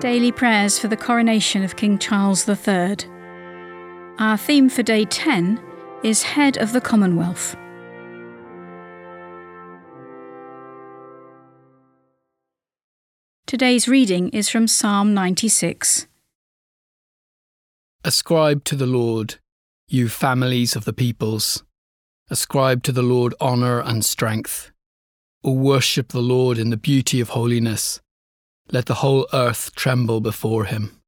Daily prayers for the coronation of King Charles III. Our theme for day 10 is Head of the Commonwealth. Today's reading is from Psalm 96. Ascribe to the Lord, you families of the peoples. Ascribe to the Lord honour and strength. O worship the Lord in the beauty of holiness. Let the whole earth tremble before him.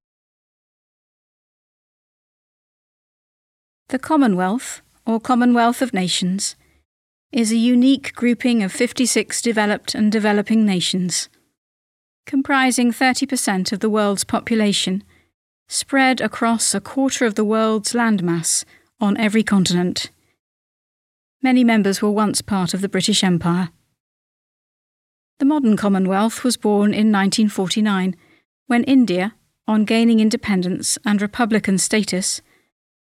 The Commonwealth, or Commonwealth of Nations, is a unique grouping of 56 developed and developing nations, comprising 30% of the world's population, spread across a quarter of the world's landmass on every continent. Many members were once part of the British Empire. The modern Commonwealth was born in 1949 when India, on gaining independence and republican status,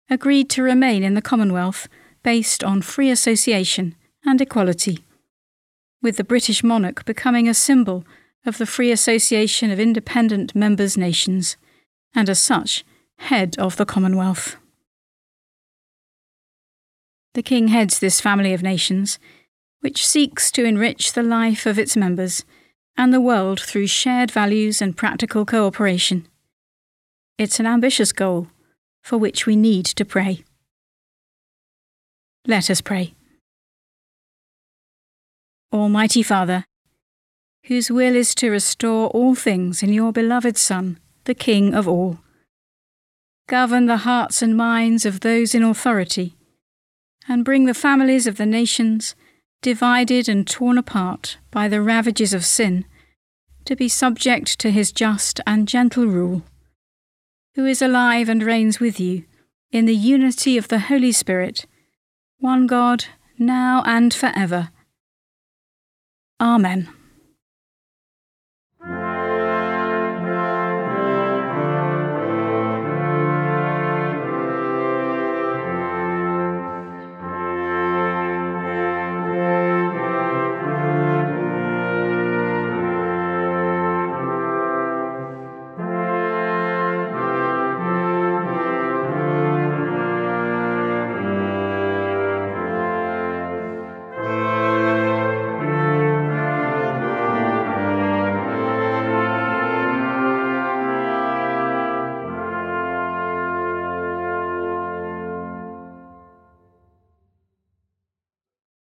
agreed to remain in the Commonwealth based on free association and equality, with the British monarch becoming a symbol of the free association of independent members' nations, and as such, head of the Commonwealth. The King heads this family of nations which seeks to enrich the life of its members and the world through shared values and practical cooperation. It's an ambitious goal for which we need to pray. Let us pray. Almighty Father, whose will is to restore all things in your beloved Son, the King of all, govern the hearts and minds of those in authority, and bring the families of the nations divided and torn apart by the ravages of sin, to be subject to his just and gentle rule, who is alive and reigns with you in the unity of the Holy Spirit, one God, now and for ever. Amen.